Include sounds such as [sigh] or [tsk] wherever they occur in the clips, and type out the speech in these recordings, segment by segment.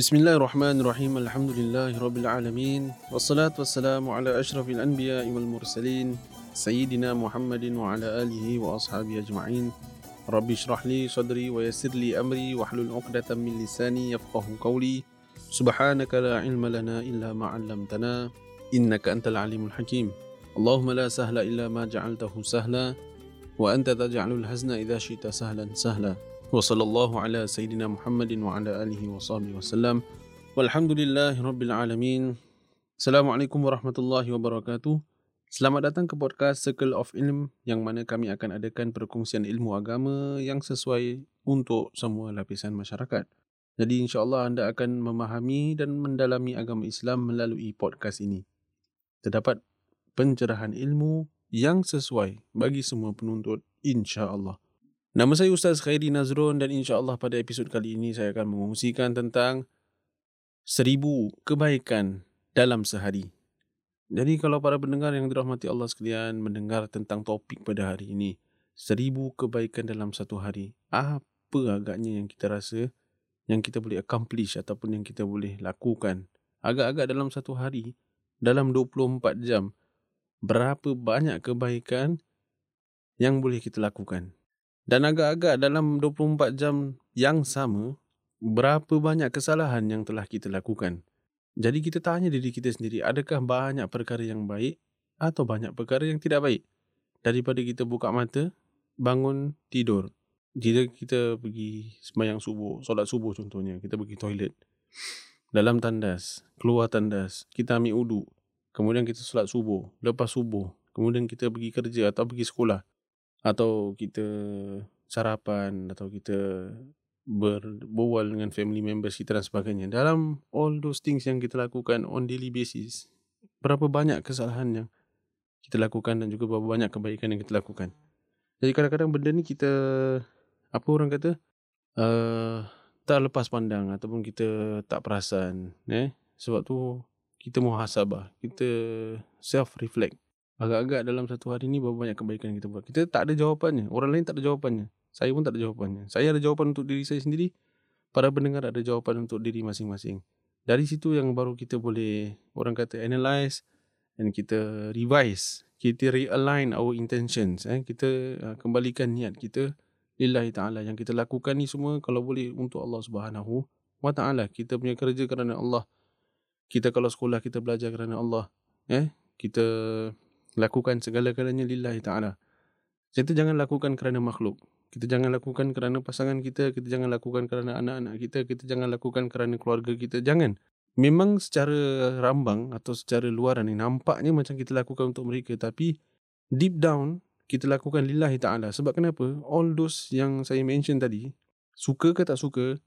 بسم الله الرحمن الرحيم الحمد لله رب العالمين والصلاة والسلام على أشرف الأنبياء والمرسلين سيدنا محمد وعلى آله وأصحابه أجمعين. رب اشرح لي صدري ويسر لي أمري واحلل عقدة من لساني يفقه قولي. سبحانك لا علم لنا إلا ما علمتنا إنك أنت العليم الحكيم. اللهم لا سهل إلا ما جعلته سهلا وأنت تجعل الحزن إذا شئت سهلا سهلا. وصلى الله على سيدنا محمد وعلى آله وصحبه وسلم والحمد لله رب العالمين Assalamualaikum warahmatullahi wabarakatuh Selamat datang ke podcast Circle of Ilm yang mana kami akan adakan perkongsian ilmu agama yang sesuai untuk semua lapisan masyarakat. Jadi insyaAllah anda akan memahami dan mendalami agama Islam melalui podcast ini. Terdapat pencerahan ilmu yang sesuai bagi semua penuntut insyaAllah. Nama saya Ustaz Khairi Nazrun dan insya-Allah pada episod kali ini saya akan mengungsikan tentang seribu kebaikan dalam sehari. Jadi kalau para pendengar yang dirahmati Allah sekalian mendengar tentang topik pada hari ini, seribu kebaikan dalam satu hari, apa agaknya yang kita rasa yang kita boleh accomplish ataupun yang kita boleh lakukan agak-agak dalam satu hari, dalam 24 jam, berapa banyak kebaikan yang boleh kita lakukan? Dan agak-agak dalam 24 jam yang sama, berapa banyak kesalahan yang telah kita lakukan. Jadi kita tanya diri kita sendiri, adakah banyak perkara yang baik atau banyak perkara yang tidak baik? Daripada kita buka mata, bangun, tidur. Jika kita pergi sembahyang subuh, solat subuh contohnya, kita pergi toilet. Dalam tandas, keluar tandas, kita ambil uduk. Kemudian kita solat subuh, lepas subuh. Kemudian kita pergi kerja atau pergi sekolah atau kita sarapan atau kita berbual dengan family members kita dan sebagainya. Dalam all those things yang kita lakukan on daily basis, berapa banyak kesalahan yang kita lakukan dan juga berapa banyak kebaikan yang kita lakukan. Jadi kadang-kadang benda ni kita apa orang kata uh, tak lepas pandang ataupun kita tak perasan eh sebab tu kita muhasabah kita self reflect agak-agak dalam satu hari ni berapa banyak kebaikan kita buat. Kita tak ada jawapannya. Orang lain tak ada jawapannya. Saya pun tak ada jawapannya. Saya ada jawapan untuk diri saya sendiri. Para pendengar ada jawapan untuk diri masing-masing. Dari situ yang baru kita boleh orang kata analyze dan kita revise. Kita realign our intentions. Eh. Kita uh, kembalikan niat kita lillahi ta'ala. Yang kita lakukan ni semua kalau boleh untuk Allah subhanahu wa ta'ala. Kita punya kerja kerana Allah. Kita kalau sekolah kita belajar kerana Allah. Eh. Kita lakukan segala-galanya lillahi ta'ala. Kita jangan lakukan kerana makhluk. Kita jangan lakukan kerana pasangan kita. Kita jangan lakukan kerana anak-anak kita. Kita jangan lakukan kerana keluarga kita. Jangan. Memang secara rambang atau secara luaran ni nampaknya macam kita lakukan untuk mereka. Tapi deep down kita lakukan lillahi ta'ala. Sebab kenapa? All those yang saya mention tadi, suka ke tak suka,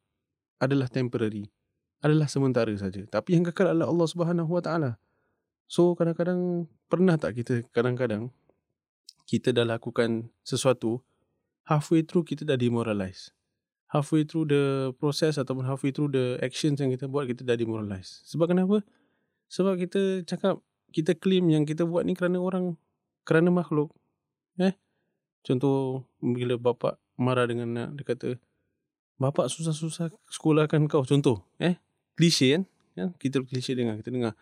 adalah temporary. Adalah sementara saja. Tapi yang kekal adalah Allah subhanahu wa ta'ala. So kadang-kadang pernah tak kita kadang-kadang kita dah lakukan sesuatu halfway through kita dah demoralize. Halfway through the process ataupun halfway through the actions yang kita buat kita dah demoralize. Sebab kenapa? Sebab kita cakap kita claim yang kita buat ni kerana orang kerana makhluk. Eh? Contoh bila bapa marah dengan anak dia kata bapa susah-susah sekolahkan kau contoh eh klise kan ya kita klise dengar kita dengar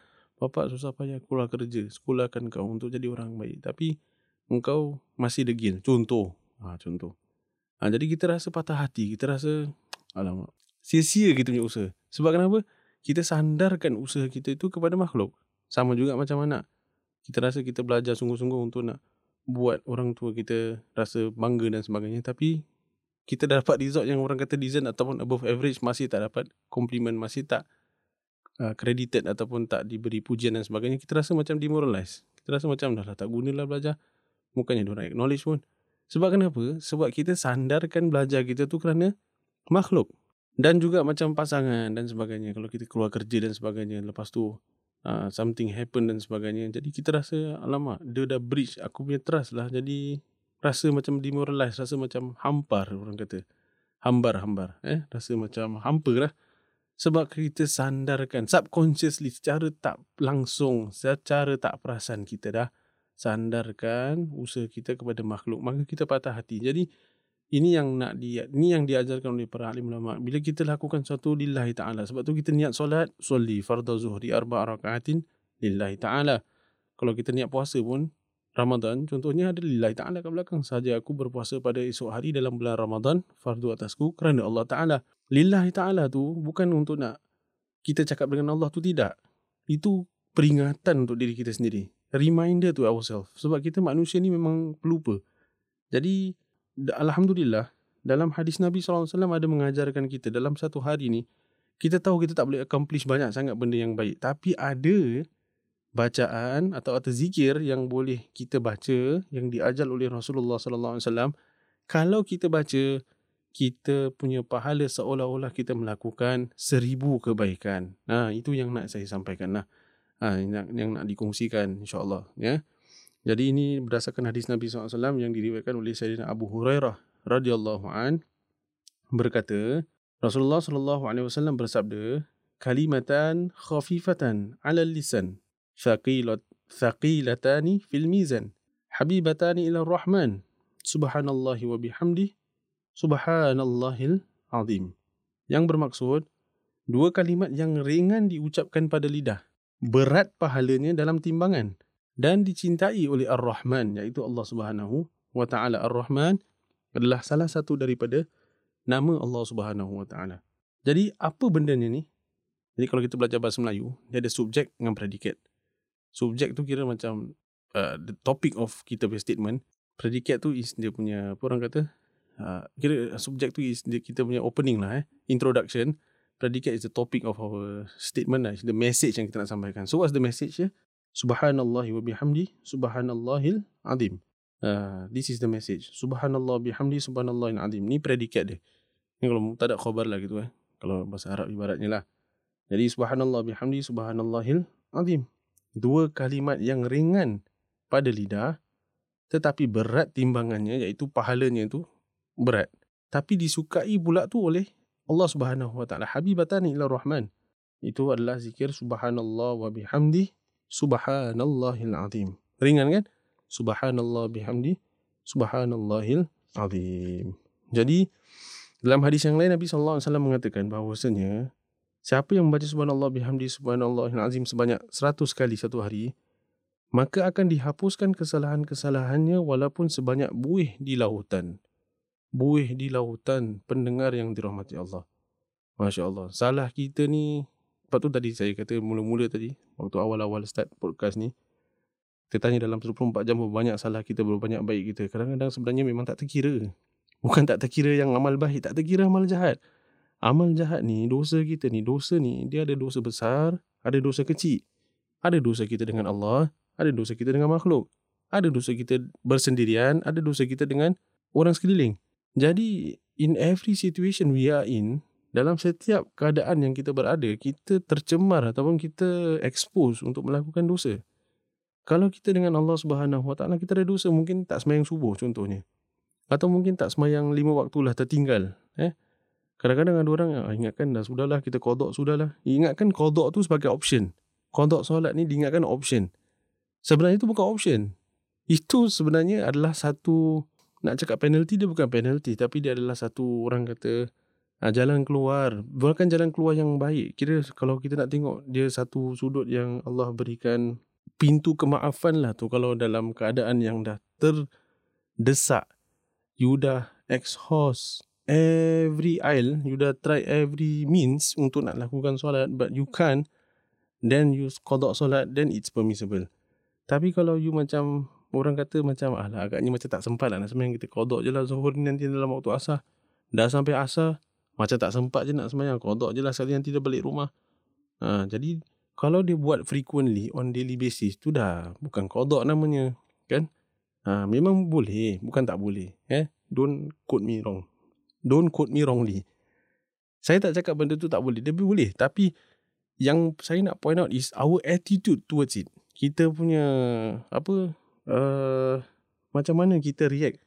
Bapa susah payah keluar kerja, sekolahkan kau untuk jadi orang baik. Tapi engkau masih degil. Contoh. Ha, contoh. Ha, jadi kita rasa patah hati. Kita rasa, [tsk] alamak, sia-sia kita punya usaha. Sebab kenapa? Kita sandarkan usaha kita itu kepada makhluk. Sama juga macam anak. Kita rasa kita belajar sungguh-sungguh untuk nak buat orang tua kita rasa bangga dan sebagainya. Tapi kita dapat result yang orang kata decent ataupun above average masih tak dapat compliment, masih tak uh, credited ataupun tak diberi pujian dan sebagainya, kita rasa macam demoralized. Kita rasa macam dah lah, tak gunalah belajar. Bukannya diorang acknowledge pun. Sebab kenapa? Sebab kita sandarkan belajar kita tu kerana makhluk. Dan juga macam pasangan dan sebagainya. Kalau kita keluar kerja dan sebagainya. Lepas tu uh, something happen dan sebagainya. Jadi kita rasa alamak dia dah breach aku punya trust lah. Jadi rasa macam demoralized. Rasa macam hampar orang kata. Hambar-hambar. Eh? Rasa macam hampar lah sebab kita sandarkan subconsciously secara tak langsung secara tak perasan kita dah sandarkan usaha kita kepada makhluk maka kita patah hati. Jadi ini yang nak dia ini yang diajarkan oleh para alim ulama. Bila kita lakukan sesuatu lillahi taala. Sebab tu kita niat solat solli. Fardhu zuhri arba rakaatin lillahi taala. Kalau kita niat puasa pun Ramadan. Contohnya ada lillahi taala kat belakang. Saja aku berpuasa pada esok hari dalam bulan Ramadan fardu atasku kerana Allah taala. Lillahi taala tu bukan untuk nak kita cakap dengan Allah tu tidak. Itu peringatan untuk diri kita sendiri. Reminder to ourselves sebab kita manusia ni memang pelupa. Jadi Alhamdulillah dalam hadis Nabi SAW ada mengajarkan kita dalam satu hari ni kita tahu kita tak boleh accomplish banyak sangat benda yang baik. Tapi ada bacaan atau atau zikir yang boleh kita baca yang diajar oleh Rasulullah SAW kalau kita baca kita punya pahala seolah-olah kita melakukan seribu kebaikan. Nah, itu yang nak saya sampaikan lah. Ha, yang, yang nak dikongsikan insyaAllah. Ya. Jadi ini berdasarkan hadis Nabi SAW yang diriwayatkan oleh Sayyidina Abu Hurairah radhiyallahu an berkata Rasulullah sallallahu alaihi wasallam bersabda kalimatan khafifatan 'ala lisan thaqilatani fil mizan habibatani ila rahman subhanallahi wa bihamdi subhanallahil azim yang bermaksud dua kalimat yang ringan diucapkan pada lidah berat pahalanya dalam timbangan dan dicintai oleh Ar-Rahman iaitu Allah Subhanahu wa taala Ar-Rahman adalah salah satu daripada nama Allah Subhanahu wa taala. Jadi apa bendanya ni? Jadi kalau kita belajar bahasa Melayu, dia ada subjek dengan predikat. Subjek tu kira macam uh, the topic of kita punya statement. Predikat tu is dia punya apa orang kata? Uh, kira subjek tu is dia, kita punya opening lah eh, introduction. Predikat is the topic of our statement lah, the message yang kita nak sampaikan. So what's the message ya? Subhanallah wa bihamdi subhanallahil azim. Uh, this is the message. Subhanallah bihamdi subhanallahil azim. Ni predikat dia. Ni kalau tak ada khabar lah gitu eh. Kalau bahasa Arab ibaratnya lah. Jadi subhanallah bihamdi subhanallahil azim. Dua kalimat yang ringan pada lidah tetapi berat timbangannya iaitu pahalanya itu berat. Tapi disukai pula tu oleh Allah Subhanahu wa taala habibatan ila rahman. Itu adalah zikir subhanallah wa bihamdi Subhanallahil azim. Ringan kan? Subhanallah bihamdi. Subhanallahil azim. Jadi dalam hadis yang lain Nabi sallallahu alaihi wasallam mengatakan bahawasanya siapa yang membaca subhanallah bihamdi subhanallahil azim sebanyak 100 kali satu hari maka akan dihapuskan kesalahan-kesalahannya walaupun sebanyak buih di lautan. Buih di lautan pendengar yang dirahmati Allah. Masya Allah. Salah kita ni sebab tu tadi saya kata mula-mula tadi waktu awal-awal start podcast ni kita tanya dalam 24 jam berapa banyak salah kita berapa banyak baik kita kadang-kadang sebenarnya memang tak terkira bukan tak terkira yang amal baik tak terkira amal jahat amal jahat ni dosa kita ni dosa ni dia ada dosa besar ada dosa kecil ada dosa kita dengan Allah ada dosa kita dengan makhluk ada dosa kita bersendirian ada dosa kita dengan orang sekeliling jadi in every situation we are in dalam setiap keadaan yang kita berada, kita tercemar ataupun kita expose untuk melakukan dosa. Kalau kita dengan Allah Subhanahu Wa Taala kita ada dosa, mungkin tak semayang subuh contohnya. Atau mungkin tak semayang lima waktu lah tertinggal. Eh? Kadang-kadang ada orang ah, ingatkan dah sudahlah kita kodok sudahlah. Ingatkan kodok tu sebagai option. Kodok solat ni diingatkan option. Sebenarnya itu bukan option. Itu sebenarnya adalah satu nak cakap penalty dia bukan penalty tapi dia adalah satu orang kata Ha, jalan keluar. Bukan jalan keluar yang baik. Kira kalau kita nak tengok dia satu sudut yang Allah berikan pintu kemaafan lah tu. Kalau dalam keadaan yang dah terdesak. You dah exhaust every aisle. You dah try every means untuk nak lakukan solat. But you can't. Then you kodok solat. Then it's permissible. Tapi kalau you macam orang kata macam alah agaknya macam tak sempat lah nak semayang kita kodok je lah zuhur ni nanti dalam waktu asar. Dah sampai asar. Macam tak sempat je nak semayang. Kodok je lah sekali nanti dia balik rumah. Ha, jadi kalau dia buat frequently on daily basis tu dah bukan kodok namanya. Kan? Ha, memang boleh. Bukan tak boleh. Eh? Don't quote me wrong. Don't quote me wrongly. Saya tak cakap benda tu tak boleh. Dia boleh. Tapi yang saya nak point out is our attitude towards it. Kita punya apa uh, macam mana kita react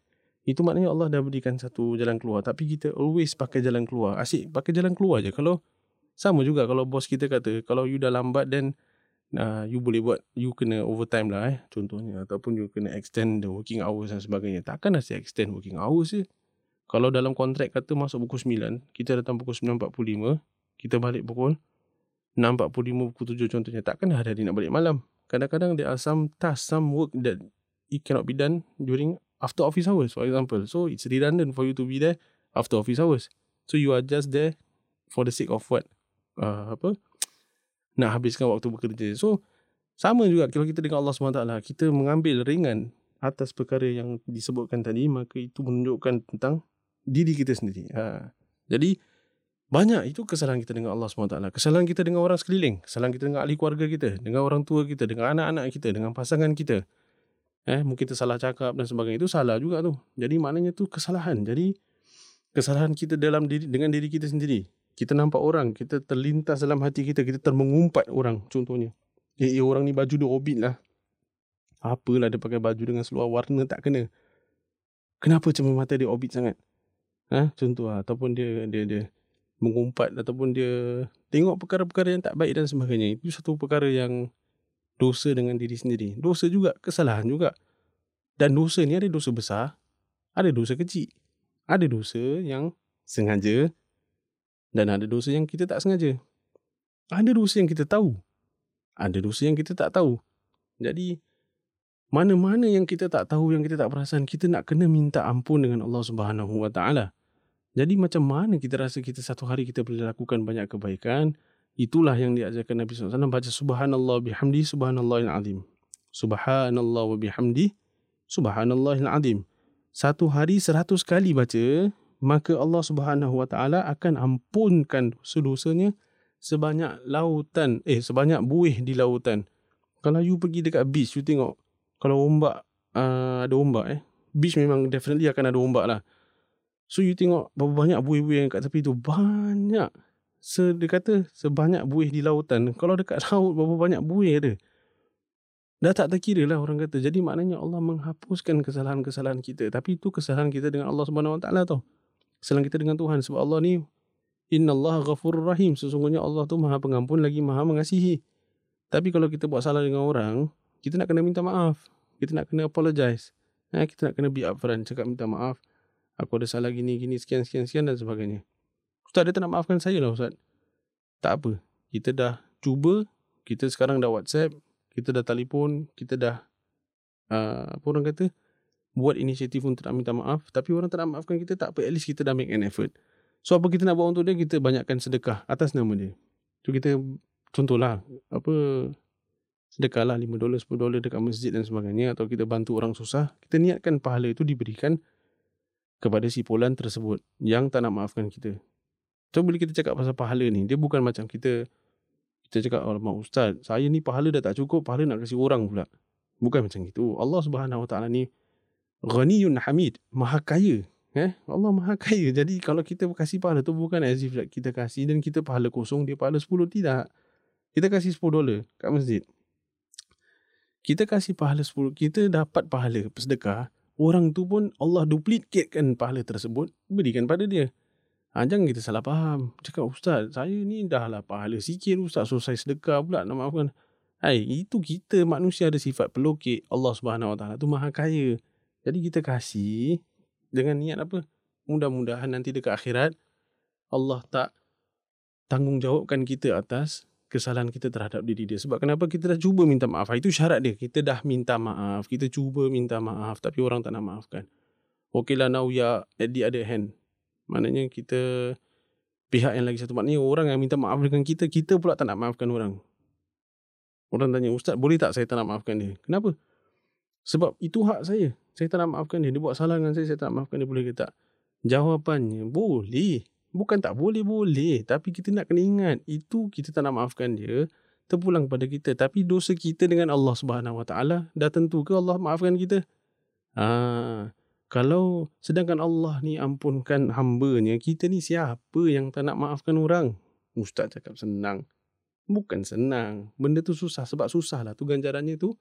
itu maknanya Allah dah berikan satu jalan keluar. Tapi kita always pakai jalan keluar. Asyik pakai jalan keluar je. Kalau sama juga kalau bos kita kata, kalau you dah lambat then uh, you boleh buat, you kena overtime lah eh. Contohnya. Ataupun you kena extend the working hours dan sebagainya. Takkan nasi extend working hours je. Kalau dalam kontrak kata masuk pukul 9, kita datang pukul 9.45, kita balik pukul 6.45, pukul 7 contohnya. Takkan hari-hari nak balik malam. Kadang-kadang there are some task, some work that it cannot be done during after office hours, for example. So, it's redundant for you to be there after office hours. So, you are just there for the sake of what? Uh, apa? Nak habiskan waktu bekerja. So, sama juga kalau kita dengan Allah SWT, kita mengambil ringan atas perkara yang disebutkan tadi, maka itu menunjukkan tentang diri kita sendiri. Ha. Jadi banyak itu kesalahan kita dengan Allah SWT. Kesalahan kita dengan orang sekeliling. Kesalahan kita dengan ahli keluarga kita. Dengan orang tua kita. Dengan anak-anak kita. Dengan pasangan kita. Eh, mungkin kita salah cakap dan sebagainya. Itu salah juga tu. Jadi maknanya tu kesalahan. Jadi kesalahan kita dalam diri dengan diri kita sendiri. Kita nampak orang. Kita terlintas dalam hati kita. Kita termengumpat orang contohnya. Eh, eh orang ni baju dia obit lah. Apalah dia pakai baju dengan seluar warna tak kena. Kenapa cuma mata dia obit sangat? Ha? Contoh lah. Ataupun dia, dia, dia mengumpat ataupun dia tengok perkara-perkara yang tak baik dan sebagainya. Itu satu perkara yang dosa dengan diri sendiri. Dosa juga, kesalahan juga. Dan dosa ni ada dosa besar, ada dosa kecil. Ada dosa yang sengaja dan ada dosa yang kita tak sengaja. Ada dosa yang kita tahu. Ada dosa yang kita tak tahu. Jadi, mana-mana yang kita tak tahu, yang kita tak perasan, kita nak kena minta ampun dengan Allah Subhanahu Wa Taala. Jadi macam mana kita rasa kita satu hari kita boleh lakukan banyak kebaikan? Itulah yang diajarkan Nabi SAW. Baca subhanallah bihamdi subhanallah azim. Subhanallah wa bihamdi subhanallah azim. Satu hari seratus kali baca, maka Allah Subhanahu Wa Taala akan ampunkan dosa-dosanya sebanyak lautan, eh sebanyak buih di lautan. Kalau you pergi dekat beach, you tengok kalau ombak, uh, ada ombak eh. Beach memang definitely akan ada ombak lah. So you tengok berapa banyak buih-buih yang kat tepi tu. Banyak. Se, dia kata sebanyak buih di lautan. Kalau dekat [laughs] laut berapa banyak buih ada. Dah tak terkira lah orang kata. Jadi maknanya Allah menghapuskan kesalahan-kesalahan kita. Tapi itu kesalahan kita dengan Allah Subhanahu Wa Taala tau. Kesalahan kita dengan Tuhan. Sebab Allah ni Inna Allah ghafur rahim. Sesungguhnya Allah tu maha pengampun lagi maha mengasihi. Tapi kalau kita buat salah dengan orang, kita nak kena minta maaf. Kita nak kena apologize. Eh, kita nak kena be upfront. Cakap minta maaf. Aku ada salah gini, gini, sekian, sekian, sekian dan sebagainya. Ustaz, dia tak nak maafkan saya lah Ustaz. Tak apa. Kita dah cuba. Kita sekarang dah WhatsApp. Kita dah telefon. Kita dah, uh, apa orang kata, buat inisiatif untuk nak minta maaf. Tapi orang tak nak maafkan kita, tak apa. At least kita dah make an effort. So, apa kita nak buat untuk dia, kita banyakkan sedekah atas nama dia. So, kita, contohlah, apa, sedekah lah 5 dolar, 10 dolar dekat masjid dan sebagainya. Atau kita bantu orang susah. Kita niatkan pahala itu diberikan kepada si Polan tersebut yang tak nak maafkan kita. So bila kita cakap pasal pahala ni, dia bukan macam kita kita cakap, oh, ustaz, saya ni pahala dah tak cukup, pahala nak kasih orang pula. Bukan macam itu. Allah Subhanahu Wa Taala ni ghaniyun hamid, maha kaya. Eh? Allah maha [laughs] kaya. Jadi kalau kita kasih pahala tu bukan as if kita kasih dan kita pahala kosong, dia pahala 10. Tidak. Kita kasih 10 dolar kat masjid. Kita kasih pahala 10. Kita dapat pahala sedekah orang tu pun Allah duplikatkan pahala tersebut berikan pada dia. Ha, jangan kita salah faham. Cakap ustaz, saya ni dah lah pahala sikit ustaz so saya sedekah pula nak maafkan. Hai, itu kita manusia ada sifat pelukit. Allah Subhanahu Wa Taala tu Maha Kaya. Jadi kita kasih dengan niat apa? Mudah-mudahan nanti dekat akhirat Allah tak tanggungjawabkan kita atas kesalahan kita terhadap diri dia. Sebab kenapa kita dah cuba minta maaf. Itu syarat dia. Kita dah minta maaf. Kita cuba minta maaf. Tapi orang tak nak maafkan. Okay lah now we are at the other hand. Maknanya kita pihak yang lagi satu. Maknanya orang yang minta maaf dengan kita. Kita pula tak nak maafkan orang. Orang tanya, Ustaz boleh tak saya tak nak maafkan dia? Kenapa? Sebab itu hak saya. Saya tak nak maafkan dia. Dia buat salah dengan saya. Saya tak nak maafkan dia. Boleh ke tak? Jawapannya, boleh. Bukan tak boleh-boleh. Tapi kita nak kena ingat. Itu kita tak nak maafkan dia. Terpulang pada kita. Tapi dosa kita dengan Allah Subhanahu Wa Taala dah tentu ke Allah maafkan kita? Ha, kalau sedangkan Allah ni ampunkan hambanya, kita ni siapa yang tak nak maafkan orang? Ustaz cakap senang. Bukan senang. Benda tu susah. Sebab susah lah tu ganjarannya tu.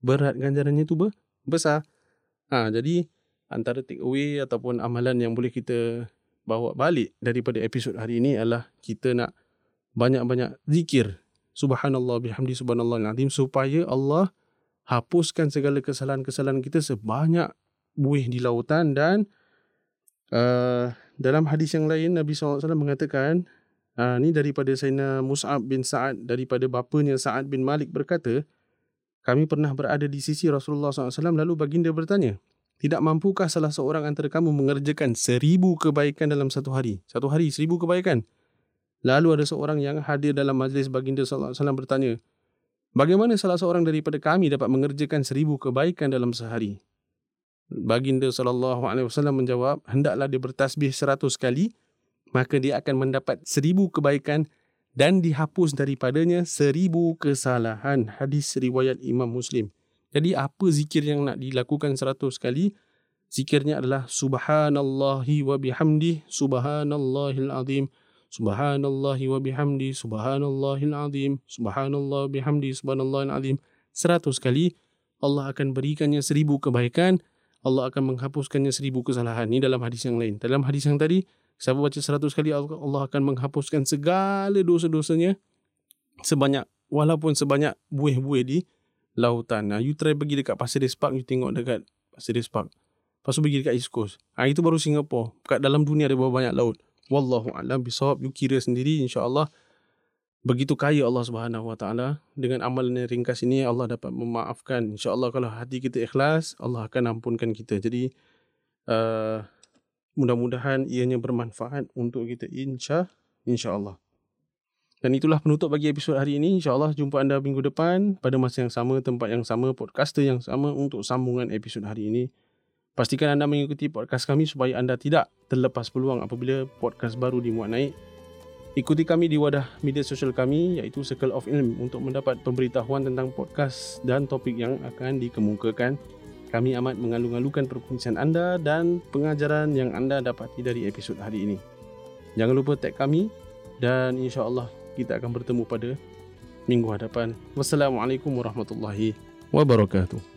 Berat ganjarannya tu besar. Ha, jadi antara take away ataupun amalan yang boleh kita bawa balik daripada episod hari ini adalah kita nak banyak-banyak zikir. Subhanallah bihamdi subhanallah azim supaya Allah hapuskan segala kesalahan-kesalahan kita sebanyak buih di lautan dan Uh, dalam hadis yang lain Nabi SAW mengatakan uh, ni daripada Sayyidina Mus'ab bin Sa'ad daripada bapanya Sa'ad bin Malik berkata kami pernah berada di sisi Rasulullah SAW lalu baginda bertanya tidak mampukah salah seorang antara kamu mengerjakan seribu kebaikan dalam satu hari satu hari seribu kebaikan lalu ada seorang yang hadir dalam majlis baginda SAW bertanya bagaimana salah seorang daripada kami dapat mengerjakan seribu kebaikan dalam sehari Baginda wasallam menjawab, hendaklah dia bertasbih seratus kali, maka dia akan mendapat seribu kebaikan dan dihapus daripadanya seribu kesalahan. Hadis riwayat Imam Muslim. Jadi apa zikir yang nak dilakukan seratus kali? Zikirnya adalah subhanallahi wa bihamdi subhanallahil azim subhanallahi wa bihamdi subhanallahil azim subhanallah bihamdi subhanallahil azim seratus kali Allah akan berikannya seribu kebaikan Allah akan menghapuskannya seribu kesalahan. Ini dalam hadis yang lain. Dalam hadis yang tadi, siapa baca seratus kali, Allah akan menghapuskan segala dosa-dosanya sebanyak, walaupun sebanyak buih-buih di lautan. Nah, you try pergi dekat Pasir Ris Park, you tengok dekat Pasir Ris Park. Lepas tu pergi dekat East Coast. Ha, itu baru Singapura. Kat dalam dunia ada banyak laut. Wallahu a'lam bisawab. You kira sendiri insya-Allah begitu kaya Allah Subhanahu Wa Taala dengan amalan yang ringkas ini Allah dapat memaafkan insyaallah kalau hati kita ikhlas Allah akan ampunkan kita jadi uh, mudah-mudahan ianya bermanfaat untuk kita insya insyaallah dan itulah penutup bagi episod hari ini insyaallah jumpa anda minggu depan pada masa yang sama tempat yang sama podcaster yang sama untuk sambungan episod hari ini pastikan anda mengikuti podcast kami supaya anda tidak terlepas peluang apabila podcast baru dimuat naik Ikuti kami di wadah media sosial kami iaitu Circle of Ilm untuk mendapat pemberitahuan tentang podcast dan topik yang akan dikemukakan. Kami amat mengalu-alukan perkongsian anda dan pengajaran yang anda dapati dari episod hari ini. Jangan lupa tag kami dan insya-Allah kita akan bertemu pada minggu hadapan. Wassalamualaikum warahmatullahi wabarakatuh.